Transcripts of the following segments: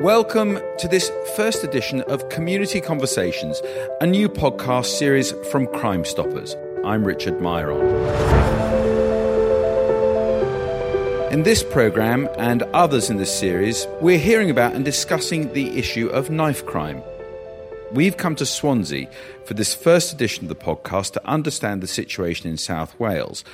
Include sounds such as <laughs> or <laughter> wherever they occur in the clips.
Welcome to this first edition of Community Conversations, a new podcast series from Crime Stoppers. I'm Richard Myron. In this programme and others in this series, we're hearing about and discussing the issue of knife crime. We've come to Swansea for this first edition of the podcast to understand the situation in South Wales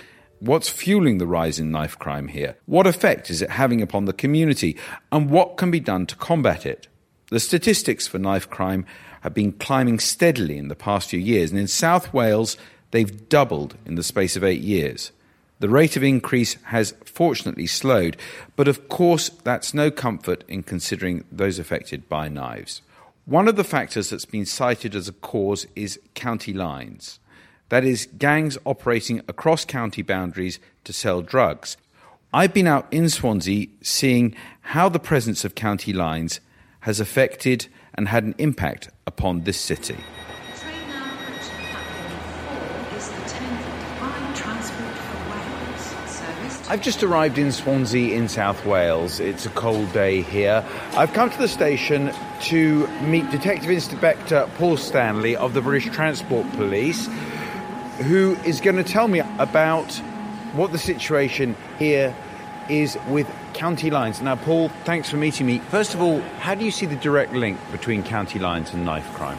What's fueling the rise in knife crime here? What effect is it having upon the community? And what can be done to combat it? The statistics for knife crime have been climbing steadily in the past few years, and in South Wales, they've doubled in the space of eight years. The rate of increase has fortunately slowed, but of course, that's no comfort in considering those affected by knives. One of the factors that's been cited as a cause is county lines. That is, gangs operating across county boundaries to sell drugs. I've been out in Swansea seeing how the presence of county lines has affected and had an impact upon this city. I've just arrived in Swansea in South Wales. It's a cold day here. I've come to the station to meet Detective Inspector Paul Stanley of the British Transport Police who is going to tell me about what the situation here is with county lines. Now, Paul, thanks for meeting me. First of all, how do you see the direct link between county lines and knife crime?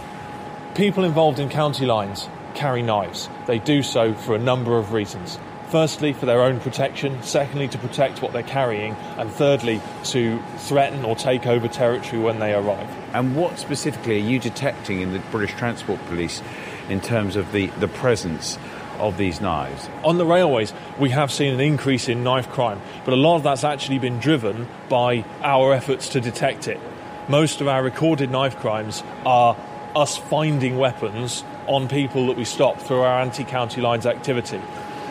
People involved in county lines carry knives. They do so for a number of reasons. Firstly, for their own protection. Secondly, to protect what they're carrying. And thirdly, to threaten or take over territory when they arrive. And what specifically are you detecting in the British Transport Police in terms of the, the presence of these knives? On the railways, we have seen an increase in knife crime, but a lot of that's actually been driven by our efforts to detect it. Most of our recorded knife crimes are us finding weapons on people that we stop through our anti county lines activity.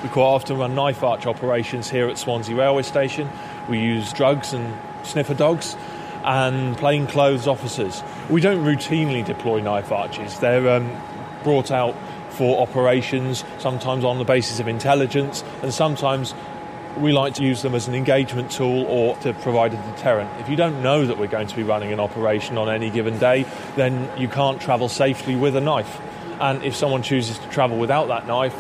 We quite often run knife arch operations here at Swansea Railway Station. We use drugs and sniffer dogs and plainclothes officers. We don't routinely deploy knife arches. They're um, brought out for operations, sometimes on the basis of intelligence, and sometimes we like to use them as an engagement tool or to provide a deterrent. If you don't know that we're going to be running an operation on any given day, then you can't travel safely with a knife. And if someone chooses to travel without that knife,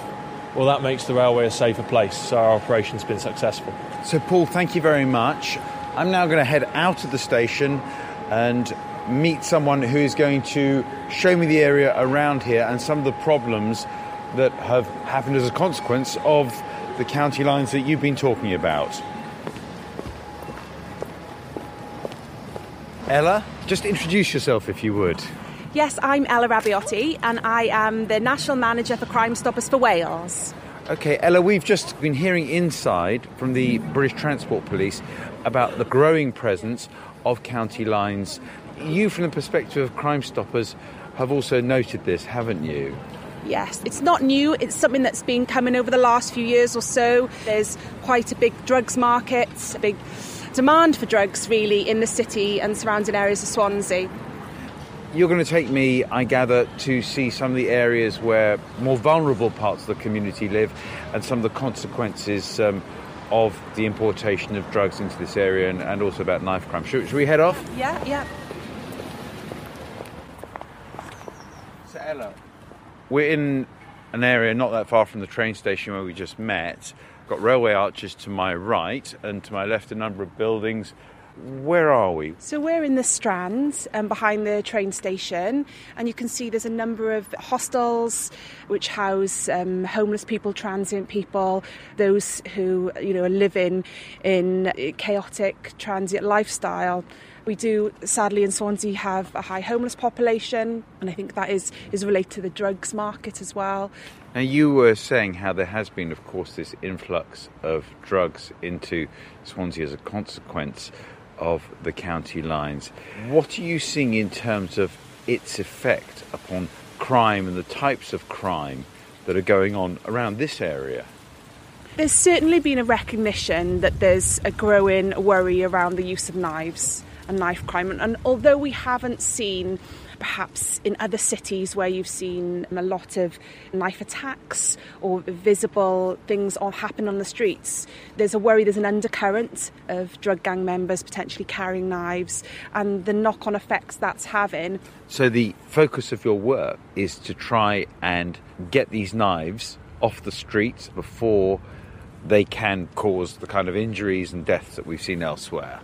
well, that makes the railway a safer place. So our operation's been successful. So, Paul, thank you very much. I'm now going to head out of the station and meet someone who is going to show me the area around here and some of the problems that have happened as a consequence of the county lines that you've been talking about. Ella, just introduce yourself if you would. Yes, I'm Ella Rabaiotti and I am the National Manager for Crime Stoppers for Wales. Okay, Ella, we've just been hearing inside from the British Transport Police about the growing presence of county lines you, from the perspective of Crime Stoppers, have also noted this, haven't you? Yes, it's not new. It's something that's been coming over the last few years or so. There's quite a big drugs market, a big demand for drugs, really, in the city and surrounding areas of Swansea. You're going to take me, I gather, to see some of the areas where more vulnerable parts of the community live and some of the consequences um, of the importation of drugs into this area and, and also about knife crime. Should, should we head off? Yeah, yeah. Hello. We're in an area not that far from the train station where we just met. Got railway arches to my right and to my left a number of buildings. Where are we? So we're in the Strand um, behind the train station, and you can see there's a number of hostels which house um, homeless people, transient people, those who you know are living in chaotic transient lifestyle. We do, sadly, in Swansea have a high homeless population, and I think that is, is related to the drugs market as well. Now, you were saying how there has been, of course, this influx of drugs into Swansea as a consequence of the county lines. What are you seeing in terms of its effect upon crime and the types of crime that are going on around this area? There's certainly been a recognition that there's a growing worry around the use of knives knife crime. And, and although we haven't seen perhaps in other cities where you've seen a lot of knife attacks or visible things on happen on the streets. There's a worry there's an undercurrent of drug gang members potentially carrying knives and the knock on effects that's having. So, the focus of your work is to try and get these knives off the streets before they can cause the kind of injuries and deaths that we've seen elsewhere.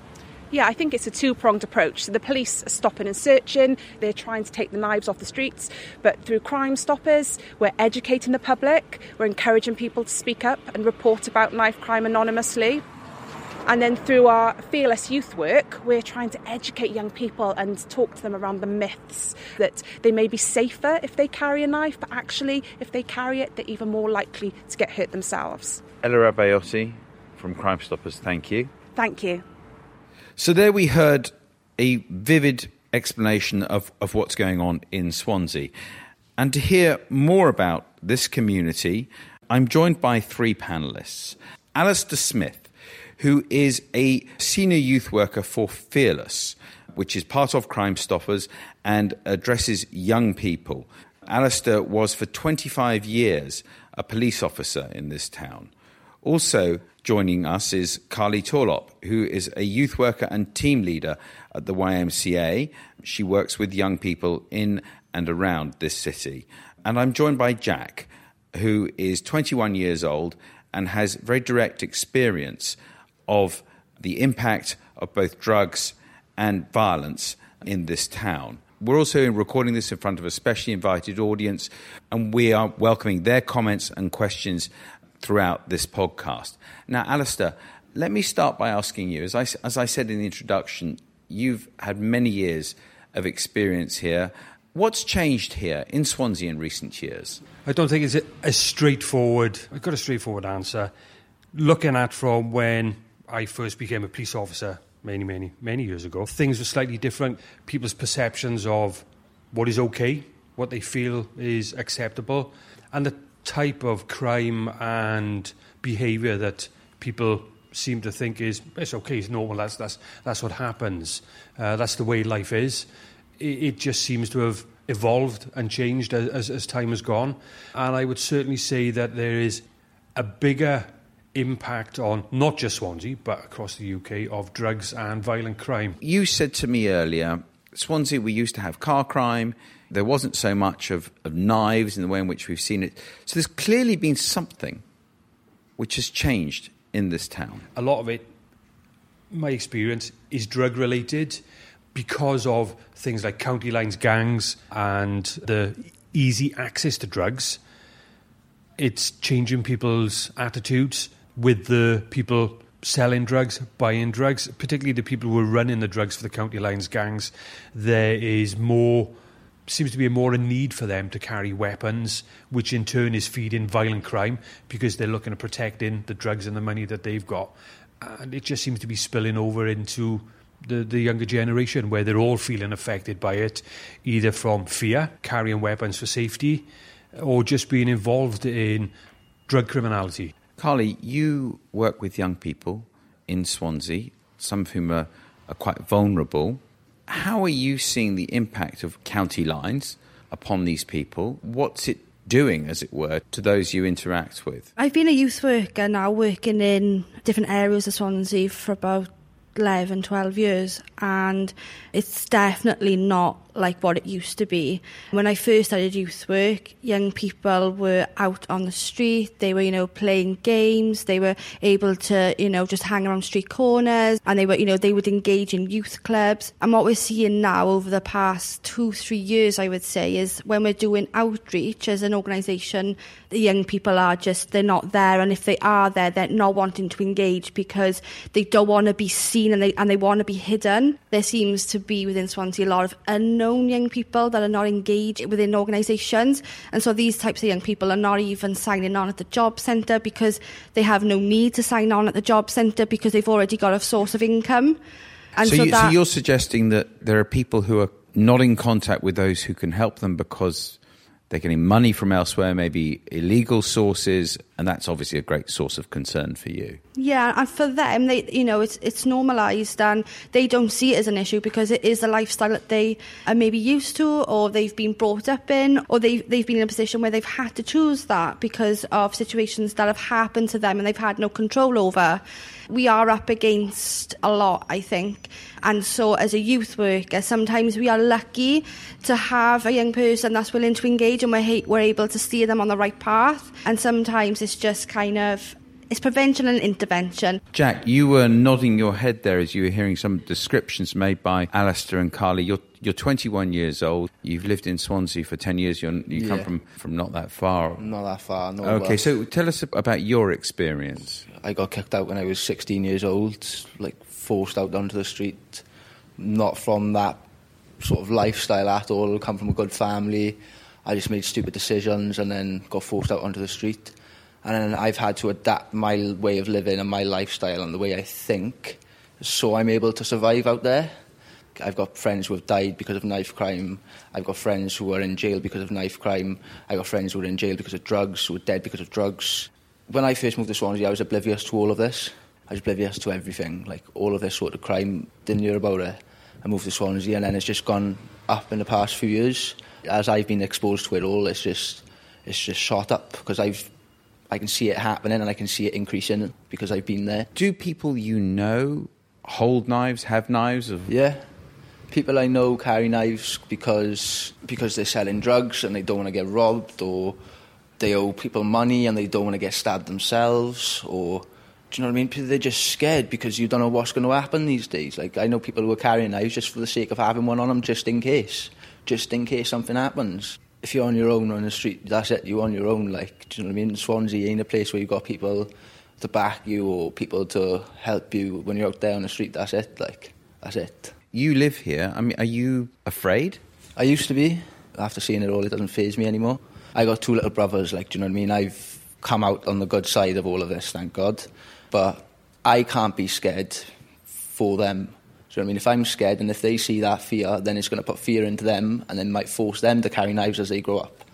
Yeah, I think it's a two pronged approach. So the police are stopping and searching, they're trying to take the knives off the streets, but through Crime Stoppers, we're educating the public, we're encouraging people to speak up and report about knife crime anonymously. And then through our Fearless Youth work, we're trying to educate young people and talk to them around the myths that they may be safer if they carry a knife, but actually, if they carry it, they're even more likely to get hurt themselves. Ella Rabaiotti from Crime Stoppers, thank you. Thank you. So there we heard a vivid explanation of, of what's going on in Swansea. And to hear more about this community, I'm joined by three panelists. Alistair Smith, who is a senior youth worker for Fearless, which is part of Crime Stoppers and addresses young people. Alistair was for 25 years a police officer in this town. Also joining us is Carly Torlop, who is a youth worker and team leader at the YMCA. She works with young people in and around this city. And I'm joined by Jack, who is 21 years old and has very direct experience of the impact of both drugs and violence in this town. We're also recording this in front of a specially invited audience, and we are welcoming their comments and questions throughout this podcast. Now, Alistair, let me start by asking you, as I, as I said in the introduction, you've had many years of experience here. What's changed here in Swansea in recent years? I don't think it's a, a straightforward, I've got a straightforward answer. Looking at from when I first became a police officer many, many, many years ago, things were slightly different. People's perceptions of what is okay, what they feel is acceptable, and the type of crime and behaviour that people seem to think is it's okay, it's normal. That's that's that's what happens. Uh, that's the way life is. It, it, just seems to have evolved and changed as, as, as time has gone. And I would certainly say that there is a bigger impact on not just Swansea but across the UK of drugs and violent crime. You said to me earlier, Swansea, we used to have car crime there wasn't so much of, of knives in the way in which we've seen it. So there's clearly been something which has changed in this town. A lot of it, my experience, is drug related because of things like county lines gangs and the easy access to drugs. It's changing people's attitudes with the people selling drugs, buying drugs, particularly the people who are running the drugs for the county lines gangs. There is more seems to be more a need for them to carry weapons, which in turn is feeding violent crime because they're looking at protecting the drugs and the money that they've got. And it just seems to be spilling over into the, the younger generation where they're all feeling affected by it, either from fear, carrying weapons for safety, or just being involved in drug criminality. Carly, you work with young people in Swansea, some of whom are, are quite vulnerable how are you seeing the impact of county lines upon these people? What's it doing, as it were, to those you interact with? I've been a youth worker now, working in different areas of Swansea for about 11, 12 years, and it's definitely not like what it used to be. When I first started youth work, young people were out on the street, they were, you know, playing games, they were able to, you know, just hang around street corners, and they were, you know, they would engage in youth clubs. And what we're seeing now over the past two, three years, I would say, is when we're doing outreach as an organisation, the young people are just, they're not there, and if they are there, they're not wanting to engage because they don't want to be seen and they, and they want to be hidden. There seems to be within Swansea a lot of unknown known young people that are not engaged within organisations. And so these types of young people are not even signing on at the job centre because they have no need to sign on at the job centre because they've already got a source of income. And so, so, you, that, so you're suggesting that there are people who are not in contact with those who can help them because they're getting money from elsewhere, maybe illegal sources, And that's obviously a great source of concern for you. Yeah, and for them, they you know it's it's normalised and they don't see it as an issue because it is a lifestyle that they are maybe used to or they've been brought up in or they they've been in a position where they've had to choose that because of situations that have happened to them and they've had no control over. We are up against a lot, I think. And so, as a youth worker, sometimes we are lucky to have a young person that's willing to engage and we're, we're able to steer them on the right path. And sometimes it's just kind of it's prevention and intervention. Jack, you were nodding your head there as you were hearing some descriptions made by Alistair and Carly. You're you're 21 years old. You've lived in Swansea for 10 years. You're, you come from, from not that far. Not that far. No, Okay, well, so tell us about your experience. I got kicked out when I was 16 years old, like forced out onto the street. Not from that sort of lifestyle at all. Come from a good family. I just made stupid decisions and then got forced out onto the street. And then I've had to adapt my way of living and my lifestyle and the way I think, so I'm able to survive out there. I've got friends who have died because of knife crime. I've got friends who are in jail because of knife crime. I've got friends who are in jail because of drugs, who are dead because of drugs. When I first moved to Swansea, I was oblivious to all of this. I was oblivious to everything, like all of this sort of crime. Didn't hear about it. I moved to Swansea, and then it's just gone up in the past few years. As I've been exposed to it all, it's just it's just shot up because I've I can see it happening and I can see it increasing because I've been there. Do people you know hold knives, have knives? Of, Yeah. People I know carry knives because because they're selling drugs and they don't want to get robbed or they owe people money and they don't want to get stabbed themselves or do you know what I mean? People- They're just scared because you don't know what's going to happen these days. Like I know people who are carrying knives just for the sake of having one on them, just in case, just in case something happens. If you're on your own on the street, that's it. You're on your own. Like do you know what I mean? Swansea ain't a place where you've got people to back you or people to help you when you're out there on the street. That's it. Like that's it. You live here. I mean, are you afraid? I used to be. After seeing it all, it doesn't phase me anymore. I got two little brothers, like, do you know what I mean? I've come out on the good side of all of this, thank God. But I can't be scared for them. You know what I mean? If I'm scared and if they see that fear, then it's going to put fear into them and then might force them to carry knives as they grow up.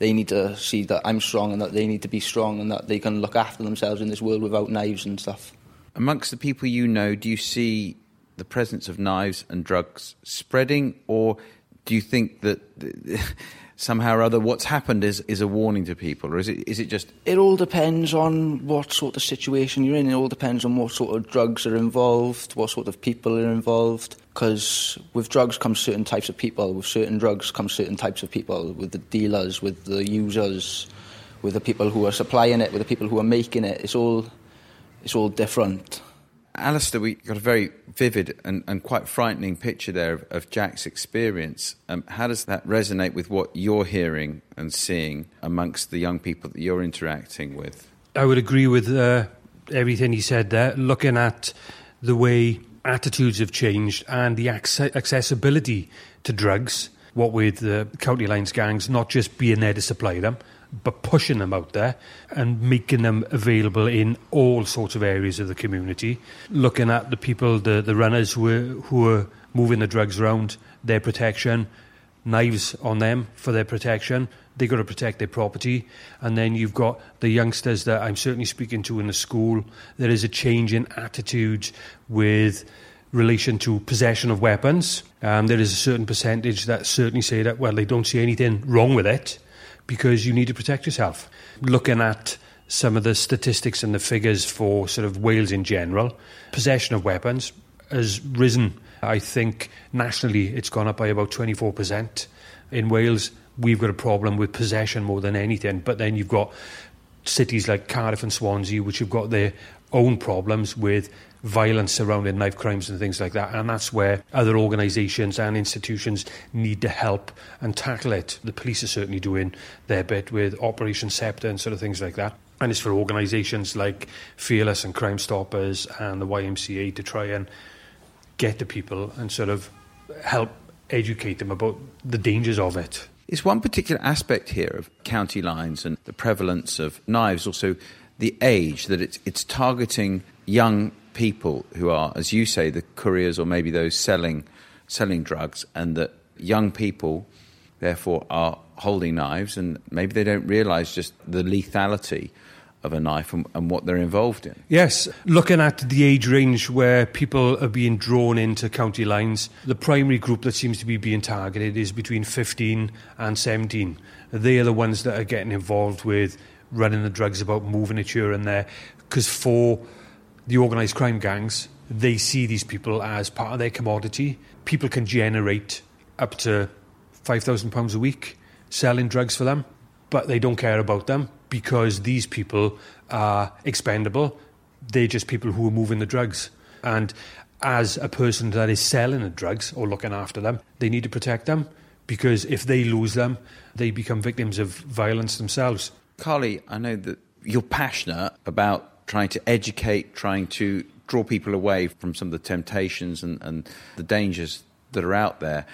They need to see that I'm strong and that they need to be strong and that they can look after themselves in this world without knives and stuff. Amongst the people you know, do you see the presence of knives and drugs spreading, or do you think that <laughs> somehow or other what's happened is, is a warning to people, or is it, is it just It all depends on what sort of situation you're in. It all depends on what sort of drugs are involved, what sort of people are involved. Because with drugs come certain types of people. With certain drugs come certain types of people. With the dealers, with the users, with the people who are supplying it, with the people who are making it. It's all, it's all different. Alistair, we got a very vivid and, and quite frightening picture there of, of Jack's experience. Um, how does that resonate with what you're hearing and seeing amongst the young people that you're interacting with? I would agree with uh, everything he said there. Looking at the way attitudes have changed and the acce- accessibility to drugs, what with the county lines gangs not just being there to supply them, but pushing them out there and making them available in all sorts of areas of the community. Looking at the people, the, the runners who are, who are moving the drugs around, their protection, knives on them for their protection. They've got to protect their property. And then you've got the youngsters that I'm certainly speaking to in the school. There is a change in attitude with relation to possession of weapons. Um, there is a certain percentage that certainly say that, well, they don't see anything wrong with it because you need to protect yourself. Looking at some of the statistics and the figures for sort of Wales in general, possession of weapons has risen. I think nationally it's gone up by about 24%. In Wales, we've got a problem with possession more than anything, but then you've got cities like Cardiff and Swansea, which have got their own problems with violence surrounding knife crimes and things like that. And that's where other organisations and institutions need to help and tackle it. The police are certainly doing their bit with Operation Scepter and sort of things like that. And it's for organisations like Fearless and Crime Stoppers and the YMCA to try and get to people and sort of help educate them about the dangers of it. it. Is one particular aspect here of county lines and the prevalence of knives also the age that it's, it's targeting young people who are, as you say, the couriers or maybe those selling selling drugs, and that young people therefore are holding knives, and maybe they don't realise just the lethality of a knife and, and what they're involved in. Yes, looking at the age range where people are being drawn into county lines, the primary group that seems to be being targeted is between 15 and 17. They are the ones that are getting involved with running the drugs about, moving it here and there. Because for the organised crime gangs, they see these people as part of their commodity. People can generate up to £5,000 a week selling drugs for them, but they don't care about them because these people are expendable. They're just people who are moving the drugs. And as a person that is selling the drugs or looking after them, they need to protect them because if they lose them, they become victims of violence themselves. Carly, I know that you're passionate about trying to educate, trying to draw people away from some of the temptations and, and the dangers that are out there.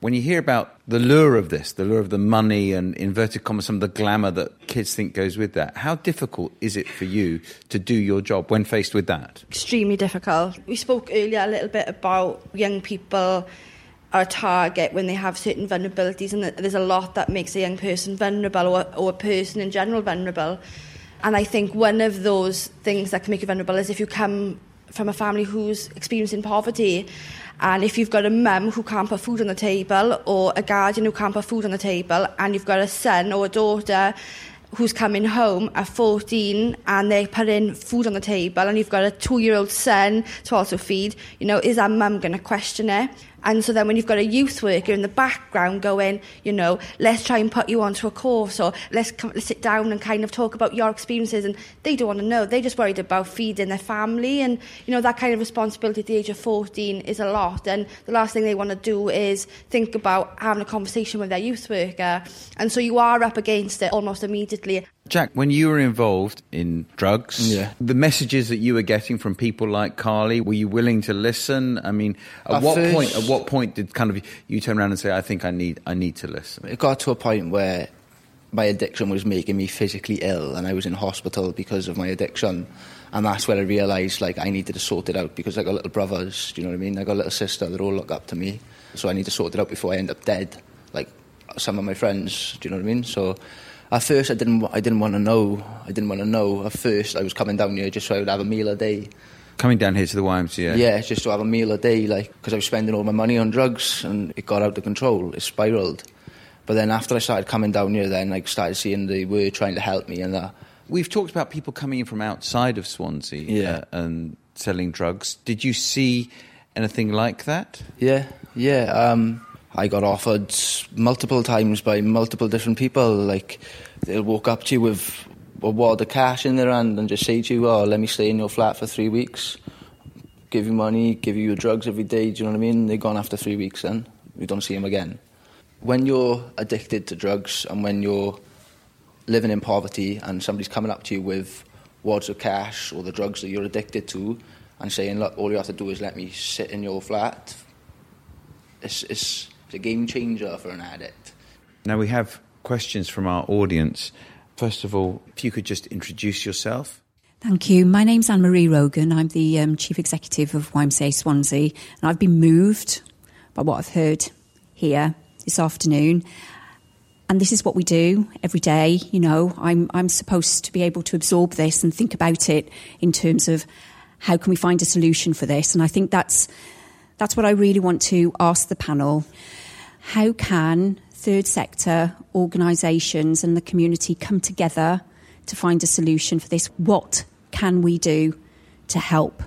When you hear about the lure of this, the lure of the money and inverted commas, some of the glamour that kids think goes with that, how difficult is it for you to do your job when faced with that? Extremely difficult. We spoke earlier a little bit about young people are a target when they have certain vulnerabilities, and there's a lot that makes a young person vulnerable or, or a person in general vulnerable. And I think one of those things that can make you vulnerable is if you come from a family who's experiencing poverty and if you've got a mum who can't put food on the table or a guardian who can't put food on the table and you've got a son or a daughter who's coming home at 14 and they're putting food on the table and you've got a two-year-old son to also feed, you know, is that mum going to question it? And so then when you've got a youth worker in the background going, you know, let's try and put you onto a course or let's, come, let's sit down and kind of talk about your experiences and they don't want to know. They're just worried about feeding their family and, you know, that kind of responsibility at the age of 14 is a lot. And the last thing they want to do is think about having a conversation with their youth worker. And so you are up against it almost immediately. Jack, when you were involved in drugs, Yeah. the messages that you were getting from people like Carly, were you willing to listen? I mean, at, At what first- point? At what point did kind of you turn around and say, "I think I need, I need to listen"? It got to a point where my addiction was making me physically ill, and I was in hospital because of my addiction. And that's where I realised like I needed to sort it out because I got little brothers. Do you know what I mean? I got a little sister. They all look up to me, so I need to sort it out before I end up dead, like some of my friends. Do you know what I mean? So. At first, I didn't. I didn't want to know. I didn't want to know. At first, I was coming down here just so I would have a meal a day. Coming down here to the YMCA. Yeah, just to have a meal a day, like because I was spending all my money on drugs, and it got out of control. It spiraled. But then after I started coming down here, then I started seeing they were trying to help me, and that. We've talked about people coming in from outside of Swansea Yeah. uh, and selling drugs. Did you see anything like that? Yeah, yeah. Um, I got offered multiple times by multiple different people. Like they'll walk up to you with a wad of cash in their hand and just say to you, "Oh, let me stay in your flat for three weeks, give you money, give you your drugs every day." Do you know what I mean? They're gone after three weeks. Then you don't see them again. When you're addicted to drugs and when you're living in poverty and somebody's coming up to you with wads of cash or the drugs that you're addicted to and saying, look, all you have to do is let me sit in your flat, it's, it's, it's a game changer for an addict. Now we have questions from our audience. First of all, if you could just introduce yourself. Thank you. My name's Anne Marie Rogan. I'm the um, Chief Executive of YMCA Swansea, and I've been moved by what I've heard here this afternoon. And this is what we do every day. You know, I'm, I'm supposed to be able to absorb this and think about it in terms of how can we find a solution for this. And I think that's, that's what I really want to ask the panel. How can third sector organisations and the community come together to find a solution for this? What can we do to help?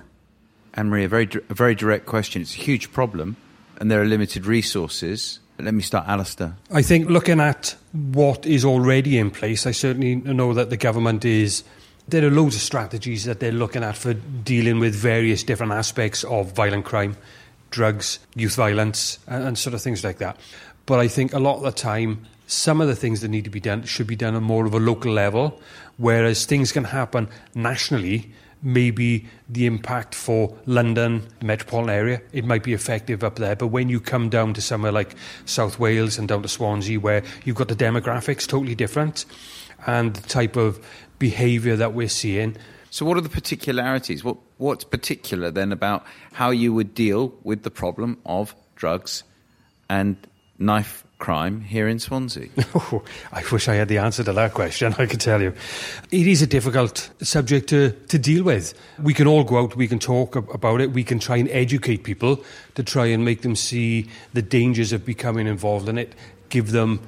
Anne Marie, a very, a very direct question. It's a huge problem, and there are limited resources. Let me start, Alistair. I think looking at what is already in place, I certainly know that the government is. There are loads of strategies that they're looking at for dealing with various different aspects of violent crime, drugs, youth violence, and, and sort of things like that. But I think a lot of the time, some of the things that need to be done should be done on more of a local level, whereas things can happen nationally. Maybe the impact for London, the metropolitan area, it might be effective up there. But when you come down to somewhere like South Wales and down to Swansea, where you've got the demographics totally different and the type of behaviour that we're seeing, So, what are the particularities? What, what's particular then about how you would deal with the problem of drugs and knife crime here in Swansea? Oh, <laughs> I wish I had the answer to that question, I can tell you. It is a difficult subject to, to deal with. We can all go out, we can talk about it, we can try and educate people to try and make them see the dangers of becoming involved in it, give them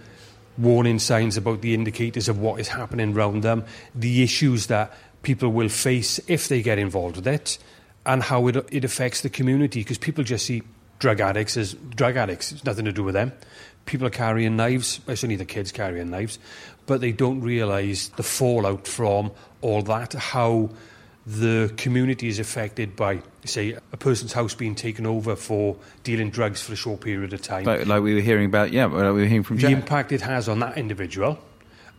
warning signs about the indicators of what is happening around them, the issues that people will face if they get involved with it, and how it, it affects the community, because people just see drug addicts as drug addicts. It's nothing to do with them people are carrying knives, especially the kids carrying knives, but they don't realise the fallout from all that, how the community is affected by, say, a person's house being taken over for dealing drugs for a short period of time. Like, like we were hearing about, yeah, like we were hearing from The impact it has on that individual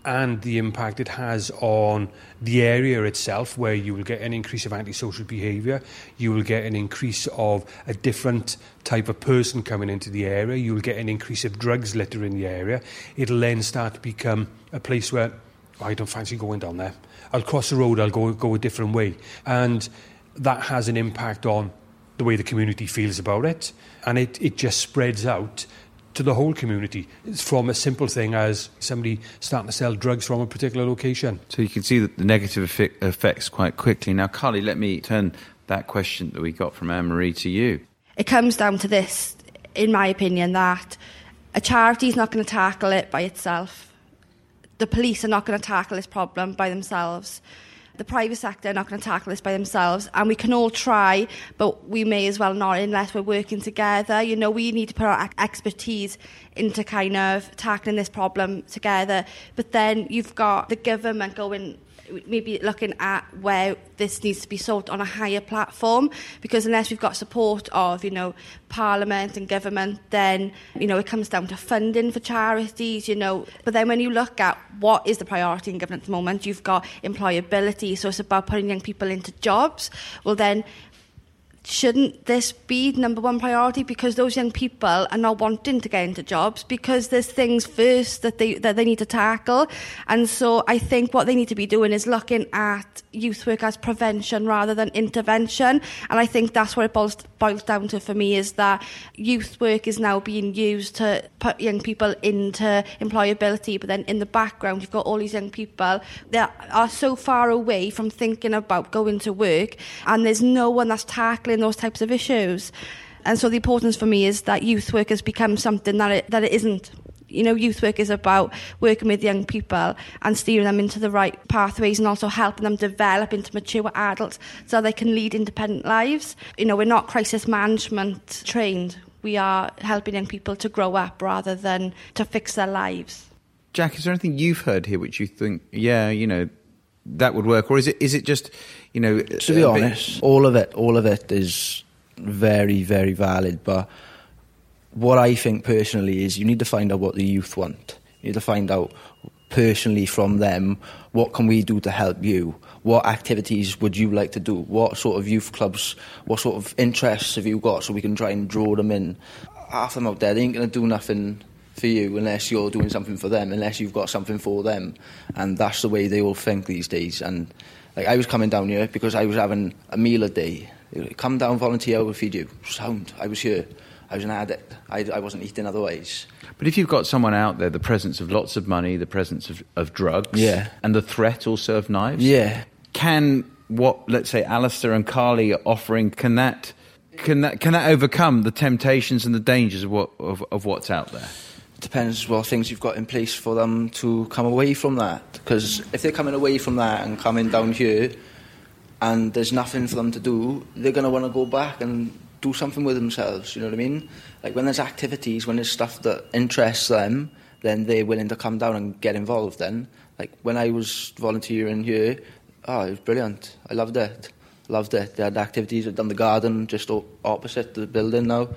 and the impact it has on the area itself, where you will get an increase of antisocial behaviour, you will get an increase of a different type of person coming into the area, you will get an increase of drugs litter in the area. It'll then start to become a place where "Oh, I don't fancy going down there. I'll cross the road, I'll go, go a different way. And that has an impact on the way the community feels about it. And it, it just spreads out to the whole community. It's from a simple thing as somebody starting to sell drugs from a particular location. So you can see that the negative effe- effects quite quickly. Now, Carly, let me turn that question that we got from Anne Marie to you. It comes down to this, in my opinion, that a charity is not going to tackle it by itself. The police are not going to tackle this problem by themselves. The private sector are not going to tackle this by themselves, and we can all try, but we may as well not unless we're working together. You know, we need to put our expertise into kind of tackling this problem together. But then you've got the government going maybe looking at where this needs to be sold on a higher platform because unless we've got support of you know parliament and government then you know it comes down to funding for charities you know. But then when you look at what is the priority in government at the moment you've got employability so it's about putting young people into jobs. Well then shouldn't this be number one priority? Because those young people are not wanting to get into jobs because there's things first that they that they need to tackle. And so I think what they need to be doing is looking at youth work as prevention rather than intervention. And I think that's what it boils, boils down to for me is that youth work is now being used to put young people into employability but then in the background you've got all these young people that are so far away from thinking about going to work and there's no one that's tackling those types of issues. And so the importance for me is that youth work has become something that it, that it isn't. You know, youth work is about working with young people and steering them into the right pathways and also helping them develop into mature adults so they can lead independent lives. You know, we're not crisis management trained. We are helping young people to grow up rather than to fix their lives. Jack, is there anything you've heard here which you think, yeah, you know, that would work, or is it is it just, you know, To be a bit- honest, all of it, all of it is very, very valid. But what I think personally is you need to find out what the youth want. You need to find out personally from them what can we do to help you. What activities would you like to do? What sort of youth clubs? What sort of interests have you got so we can try and draw them in? Half them out there, they ain't going to do nothing for you unless you're doing something for them, unless you've got something for them. And that's the way they all think these days. And like I was coming down here because I was having a meal a day. They were like, Come down, volunteer, we'll feed you. Sound. I was here. I was an addict. I, I wasn't eating otherwise. But if you've got someone out there, the presence of lots of money, the presence of, of drugs, Yeah. and the threat also of knives, Yeah. can what let's say Alistair and Carly are offering can that can that can that overcome the temptations and the dangers of what of, of what's out there? Depends what things you've got in place for them to come away from that. Because if they're coming away from that and coming down here, and there's nothing for them to do, they're going to want to go back and do something with themselves. You know what I mean? Like when there's activities, when there's stuff that interests them, then they're willing to come down and get involved. Then, like when I was volunteering here, oh, it was brilliant. I loved it. Loved it. They had activities. I'd done the garden just opposite the building now.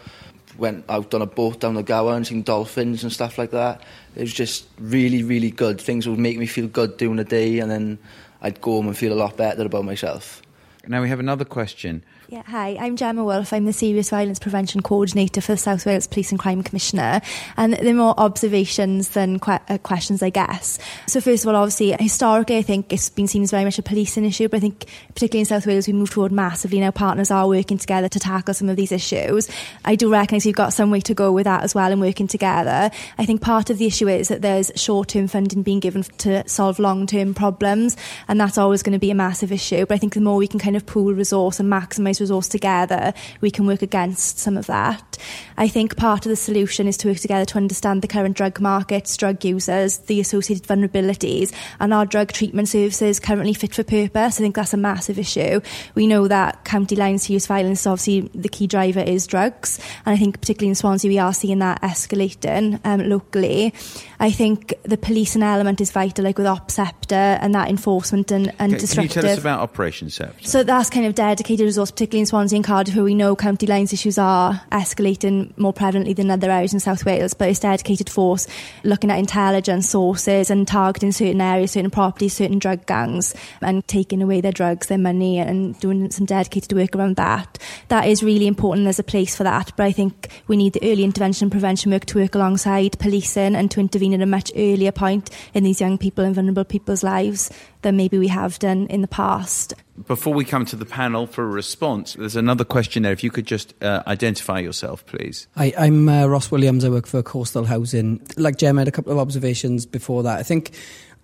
Went out on a boat down the Gower and seen dolphins and stuff like that. It was just really, really good. Things would make me feel good during the day, and then I'd go home and feel a lot better about myself. Now we have another question Yeah, hi, I'm Gemma Wolf. I'm the Serious Violence Prevention Coordinator for the South Wales Police and Crime Commissioner. And they're more observations than que- uh, questions, I guess. So, first of all, obviously, historically, I think it's been seen as very much a policing issue, but I think, particularly in South Wales, we move forward massively. Now, partners are working together to tackle some of these issues. I do recognise we've got some way to go with that as well and working together. I think part of the issue is that there's short term funding being given to solve long term problems, and that's always going to be a massive issue. But I think the more we can kind of pool resource and maximise resource together, we can work against some of that. I think part of the solution is to work together to understand the current drug markets, drug users, the associated vulnerabilities, and our drug treatment services currently fit for purpose. I think that's a massive issue. We know that county lines to use violence, obviously, the key driver is drugs, and I think particularly in Swansea, we are seeing that escalating um, locally. I think the policing element is vital, like with Op Scepter and that enforcement and, and Can, you tell us about Operation Scepter? So that's kind of dedicated resource, particularly in Swansea and Cardiff, where we know county lines issues are escalating more prevalently than other areas in South Wales. But it's dedicated force looking at intelligence sources and targeting certain areas, certain properties, certain drug gangs, and taking away their drugs, their money, and doing some dedicated work around that. That is really important. There's a place for that, but I think we need the early intervention and prevention work to work alongside policing and to intervene at a much earlier point in these young people and vulnerable people's lives than maybe we have done in the past. Before we come to the panel for a response, there's another question there. If you could just uh, identify yourself, please. Hi, I'm uh, Ross Williams. I work for Coastal Housing. Like Gemma, I had a couple of observations before that. I think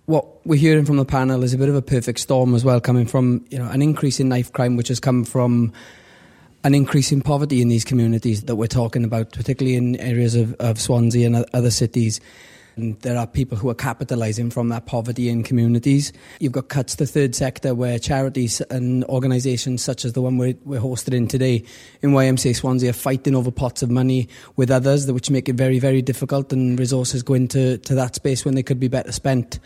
what we're hearing from the panel is a bit of a perfect storm as well, coming from you know an increase in knife crime, which has come from an increase in poverty in these communities that we're talking about, particularly in areas of, of Swansea and other cities. And there are people who are capitalising from that poverty in communities. You've got cuts to the third sector where charities and organisations such as the one we're, we're hosted in today in YMCA Swansea are fighting over pots of money with others, which make it very, very difficult and resources go into to that space when they could be better spent.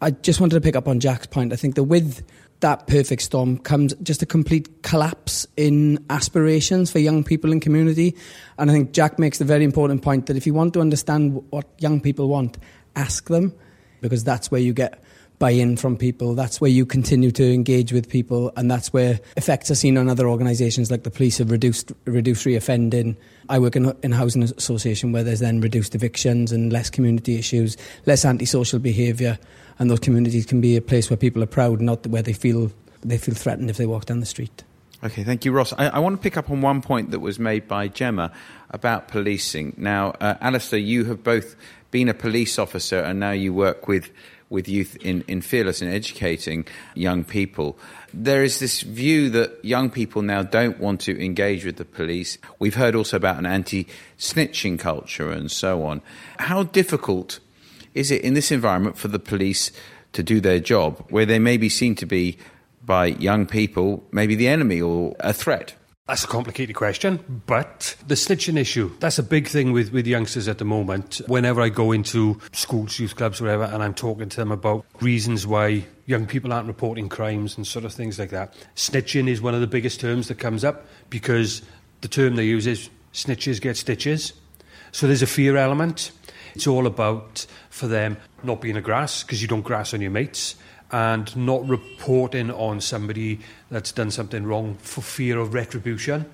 I just wanted to pick up on Jack's point. I think that with that perfect storm comes just a complete collapse in aspirations for young people in community. And I think Jack makes the very important point that if you want to understand what young people want, ask them, because that's where you get buy-in from people. That's where you continue to engage with people, and that's where effects are seen on other organisations like the police have reduced reduced reoffending. I work in in housing association where there's then reduced evictions and less community issues, less antisocial behaviour, and those communities can be a place where people are proud, not where they feel they feel threatened if they walk down the street. Okay, thank you, Ross. I, I, want to pick up on one point that was made by Gemma about policing. Now, uh, Alistair, you have both been a police officer and now you work with, with youth in, in Fearless and educating young people. There is this view that young people now don't want to engage with the police. We've heard also about an anti snitching culture and so on. How difficult is it in this environment for the police to do their job where they may be seen to be by young people, maybe the enemy or a threat? That's a complicated question, but the snitching issue, that's a big thing with, with youngsters at the moment. Whenever I go into schools, youth clubs, whatever, and I'm talking to them about reasons why young people aren't reporting crimes and sort of things like that, snitching is one of the biggest terms that comes up because the term they use is snitches get stitches. So there's a fear element. It's all about, for them, not being a grass because you don't grass on your mates and not reporting on somebody that's done something wrong for fear of retribution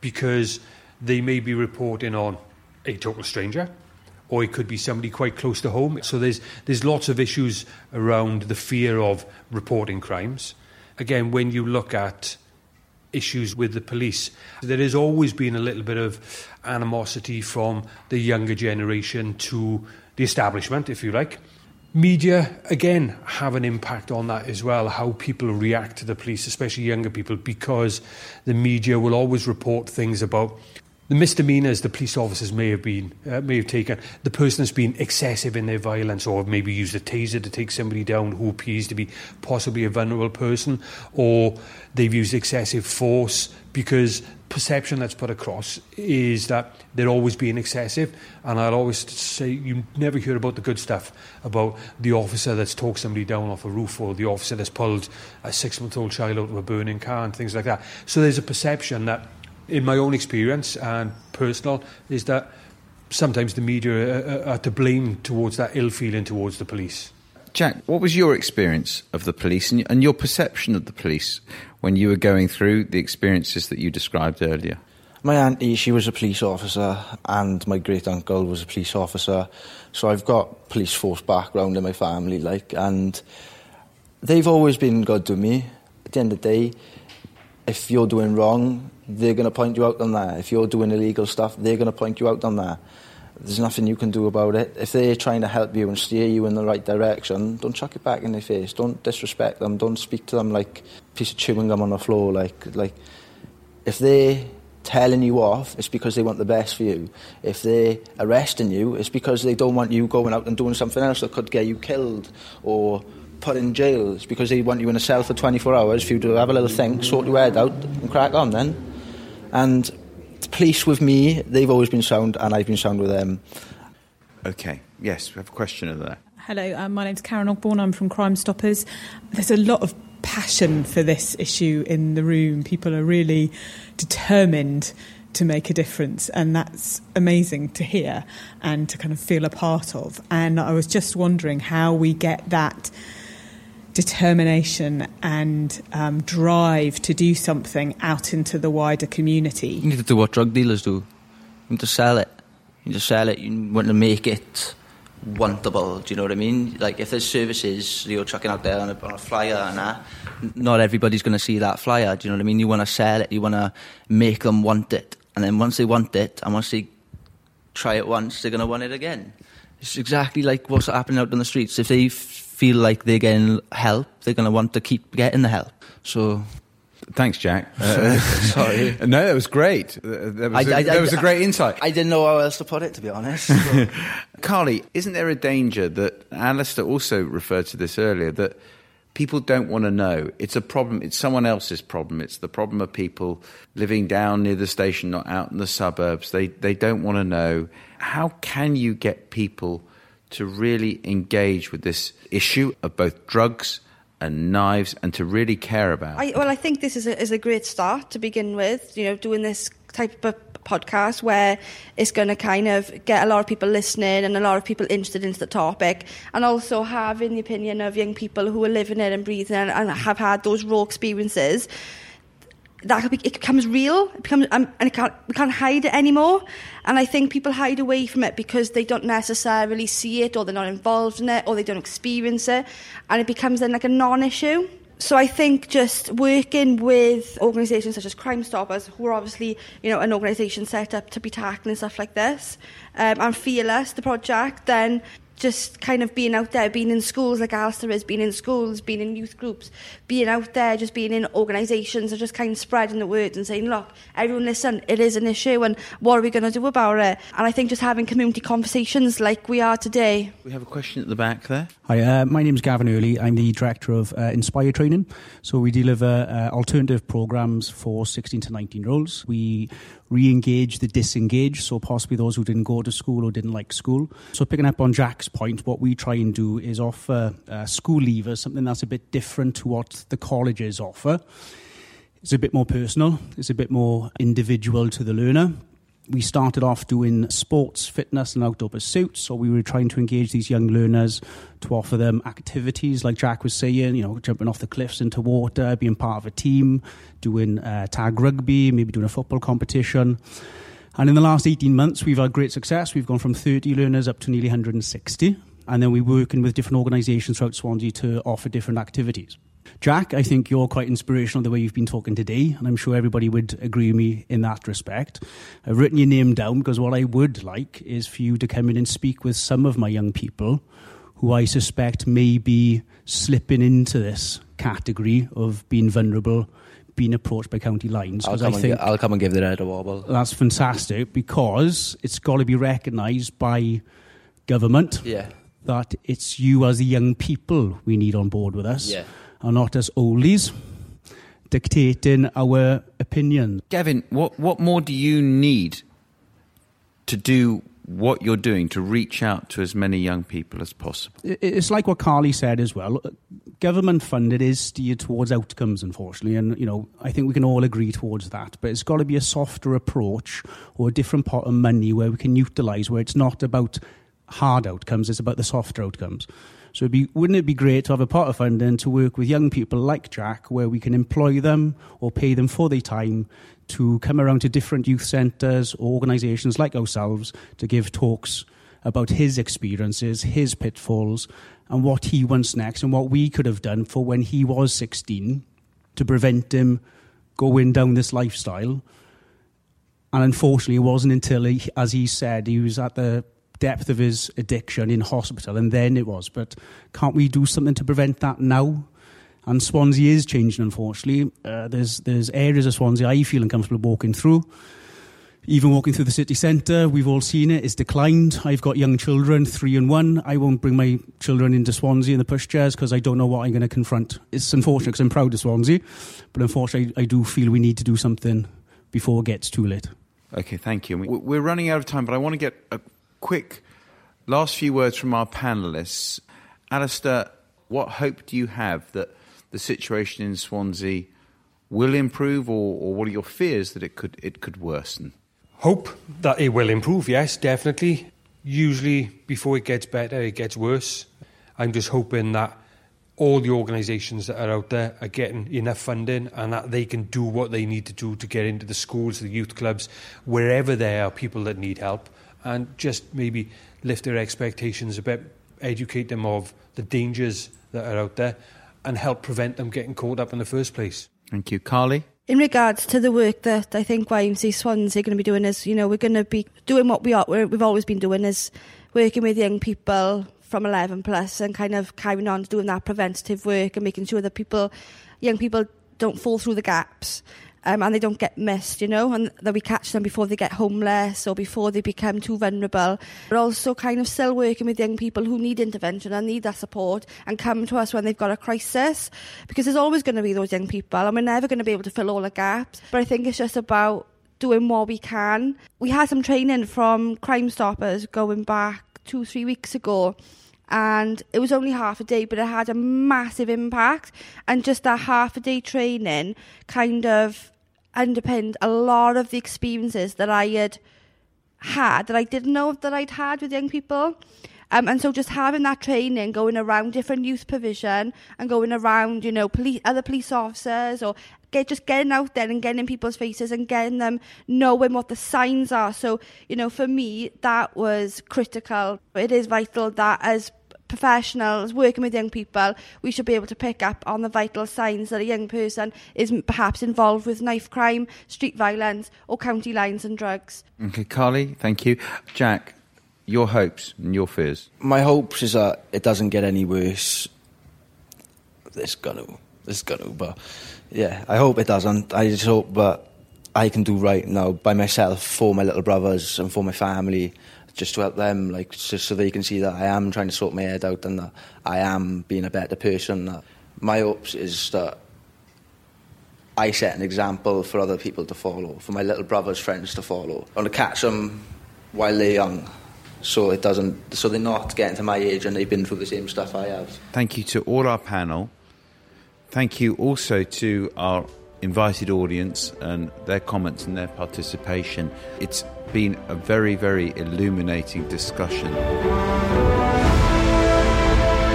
because they may be reporting on a total stranger or it could be somebody quite close to home. So there's, there's lots of issues around the fear of reporting crimes. Again, when you look at issues with the police, there has always been a little bit of animosity from the younger generation to the establishment, if you like. Media, again, have an impact on that as well, how people react to the police, especially younger people, because the media will always report things about the misdemeanors the police officers may have been uh, may have taken. The person has been excessive in their violence, or maybe used a taser to take somebody down who appears to be possibly a vulnerable person, or they've used excessive force because perception that's put across is that they're always being excessive. And I'll always say you never hear about the good stuff about the officer that's talked somebody down off a roof or the officer that's pulled a six month old child out of a burning car and things like that. So there's a perception that, in my own experience and personal, is that sometimes the media are, are to blame towards that ill feeling towards the police. Jack, what was your experience of the police and, and your perception of the police when you were going through the experiences that you described earlier? My auntie, she was a police officer, and my great uncle was a police officer. So I've got police force background in my family, like, and they've always been good to me. At the end of the day, if you're doing wrong, they're going to point you out on that. If you're doing illegal stuff, they're going to point you out on that. There's nothing you can do about it. If they're trying to help you and steer you in the right direction, don't chuck it back in their face. Don't disrespect them. Don't speak to them like a piece of chewing gum on the floor. Like, like if they're telling you off, it's because they want the best for you. If they're arresting you, it's because they don't want you going out and doing something else that could get you killed or put in jails because they want you in a cell for 24 hours for you to have a little think, sort your head out, and crack on then. And the police with me, they've always been sound, and I've been sound with them. Okay, yes, we have a question of that. Hello, um, my name's Karen Ogborn. I'm from Crime Stoppers. There's a lot of passion for this issue in the room. People are really determined to make a difference, and that's amazing to hear and to kind of feel a part of. And I was just wondering how we get that determination and um, drive to do something out into the wider community. You need to do what drug dealers do. You need to sell it. You need to sell it. You want to make it wantable. Do you know what I mean? Like if there's services you're chucking out there on a, on a flyer and that, not everybody's going to see that flyer. Do you know what I mean? You want to sell it. You want to make them want it, and then once they want it, and once they try it once, they're going to want it again. It's exactly like what's happening out on the streets. If they feel like they're getting help, they're going to want to keep getting the help. So Thanks, Jack. <laughs> Uh, Sorry. <laughs> no, that was great. Uh, That was, a I- I- that was a great insight. I didn't know how else to put it, to be honest. <laughs> Carly, isn't there a danger that Alistair also referred to this earlier that people don't want to know? It's a problem. It's someone else's problem. It's the problem of people living down near the station, not out in the suburbs. They they don't want to know. How can you get people to really engage with this issue of both drugs and knives and to really care about? I, well, I think this is a, is a great start to begin with. You know, doing this type of podcast where it's going to kind of get a lot of people listening and a lot of people interested into the topic, and also having the opinion of young people who are living it and breathing it and have had those raw experiences. That it becomes real, it becomes, um, and can't, we can't hide it anymore. And I think people hide away from it because they don't necessarily see it, or they're not involved in it, or they don't experience it, and it becomes then like a non-issue. So I think just working with organisations such as Crime Stoppers, who are obviously, you know, an organisation set up to be tackling stuff like this, um, and Fearless, the project, then just kind of being out there, being in schools like Alistair is, being in schools, being in youth groups, being out there, just being in organisations and just kind of spreading the word and saying, look, everyone listen, it is an issue and what are we going to do about it? And I think just having community conversations like we are today. We have a question at the back there. Hi, uh, my name is Gavin Early. I'm the director of uh, Inspire Training. So we deliver uh, alternative programs for 16 to 19 year olds. We re-engage the disengaged, so possibly those who didn't go to school or didn't like school. So picking up on Jack's point, what we try and do is offer uh, school leavers something that's a bit different to what the colleges offer. It's a bit more personal. It's a bit more individual to the learner we started off doing sports, fitness, and outdoor pursuits. So we were trying to engage these young learners to offer them activities, like Jack was saying, you know, jumping off the cliffs into water, being part of a team, doing uh, tag rugby, maybe doing a football competition. And in the last 18 months, we've had great success. We've gone from 30 learners up to nearly 160. And then we're working with different organisations throughout Swansea to offer different activities. Jack, I think you're quite inspirational the way you've been talking today, and I'm sure everybody would agree with me in that respect. I've written your name down because what I would like is for you to come in and speak with some of my young people who I suspect may be slipping into this category of being vulnerable, being approached by county lines. I'll 'cause come, I and, think gi- I'll come and give the head a wobble. that's fantastic because it's got to be recognised by government Yeah. that it's you as the young people we need on board with us Yeah. and not as oldies dictating our opinion. Gavin, what, what more do you need to do what you're doing to reach out to as many young people as possible? It's like what Carly said as well. Government funded is steered towards outcomes, unfortunately, and you know I think we can all agree towards that. But it's got to be a softer approach or a different pot of money where we can utilise where it's not about hard outcomes; it's about the softer outcomes. So be, wouldn't it be great to have a pot of funding to work with young people like Jack, where we can employ them or pay them for their time to come around to different youth centres or organisations like ourselves to give talks about his experiences, his pitfalls, and what he wants next, and what we could have done for when he was 16 to prevent him going down this lifestyle. And unfortunately, it wasn't until, he, as he said, he was at the depth of his addiction in hospital, and then it was. But can't we do something to prevent that now? And Swansea is changing, unfortunately. Uh, there's, there's areas of Swansea I feel uncomfortable walking through. Even walking through the city centre, we've all seen it, it's declined. I've got young children, three and one. I won't bring my children into Swansea in the pushchairs because I don't know what I'm going to confront. It's unfortunate because I'm proud of Swansea, but unfortunately, I do feel we need to do something before it gets too late. Okay, thank you. We're running out of time, but I want to get a quick last few words from our panelists. Alistair, what hope do you have that the situation in Swansea will improve, or, or what are your fears that it could it could worsen? Hope that it will improve. Yes, definitely. Usually, before it gets better, it gets worse. I'm just hoping that all the organisations that are out there are getting enough funding and that they can do what they need to do to get into the schools, the youth clubs, wherever there are people that need help, and just maybe lift their expectations a bit, educate them of the dangers that are out there, and help prevent them getting caught up in the first place. Thank you. Carly? In regards to the work that I think YMC Swans are going to be doing is, you know, we're going to be doing what we are, we've always been doing is working with young people from 11 plus and kind of carrying on doing that preventative work and making sure that people, young people don't fall through the gaps um, and they don't get missed, you know, and that we catch them before they get homeless or before they become too vulnerable. We're also kind of still working with young people who need intervention and need that support and come to us when they've got a crisis because there's always going to be those young people and we're never going to be able to fill all the gaps. But I think it's just about doing what we can. We had some training from Crime Stoppers going back two, three weeks ago and it was only half a day, but it had a massive impact. And just that half a day training kind of underpinned a lot of the experiences that I had had that I didn't know that I'd had with young people. Um, and so just having that training, going around different youth provision and going around, you know, police, other police officers or get just getting out there and getting in people's faces and getting them knowing what the signs are. So, you know, for me, that was critical. It is vital that as professionals working with young people, we should be able to pick up on the vital signs that a young person is perhaps involved with knife crime, street violence, or county lines and drugs. Okay, Carly, thank you. Jack, your hopes and your fears? My hopes is that it doesn't get any worse. It's gonna, it's gonna, but yeah, I hope it doesn't. I just hope that I can do right now by myself for my little brothers and for my family just to help them, like just so they can see that I am trying to sort my head out and that I am being a better person. That my hopes is that I set an example for other people to follow, for my little brother's friends to follow. Want to catch them while they're young, so it doesn't, so they're not getting to my age and they've been through the same stuff I have. Thank you to all our panel. Thank you also to our invited audience and their comments and their participation. It's been a very, very illuminating discussion.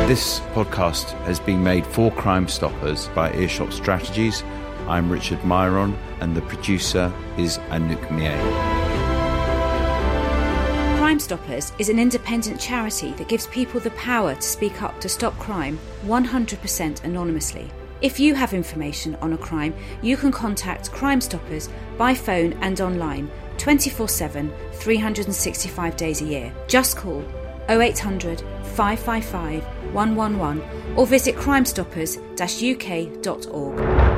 This podcast has been made for Crime Stoppers by Earshot Strategies. I'm Richard Miron, and the producer is Anouk Mier. Crime Stoppers is an independent charity that gives people the power to speak up to stop crime 100% anonymously. If you have information on a crime, you can contact Crime Stoppers by phone and online 24 7, 365 days a year. Just call 0800 555 111 or visit crimestoppers-uk.org.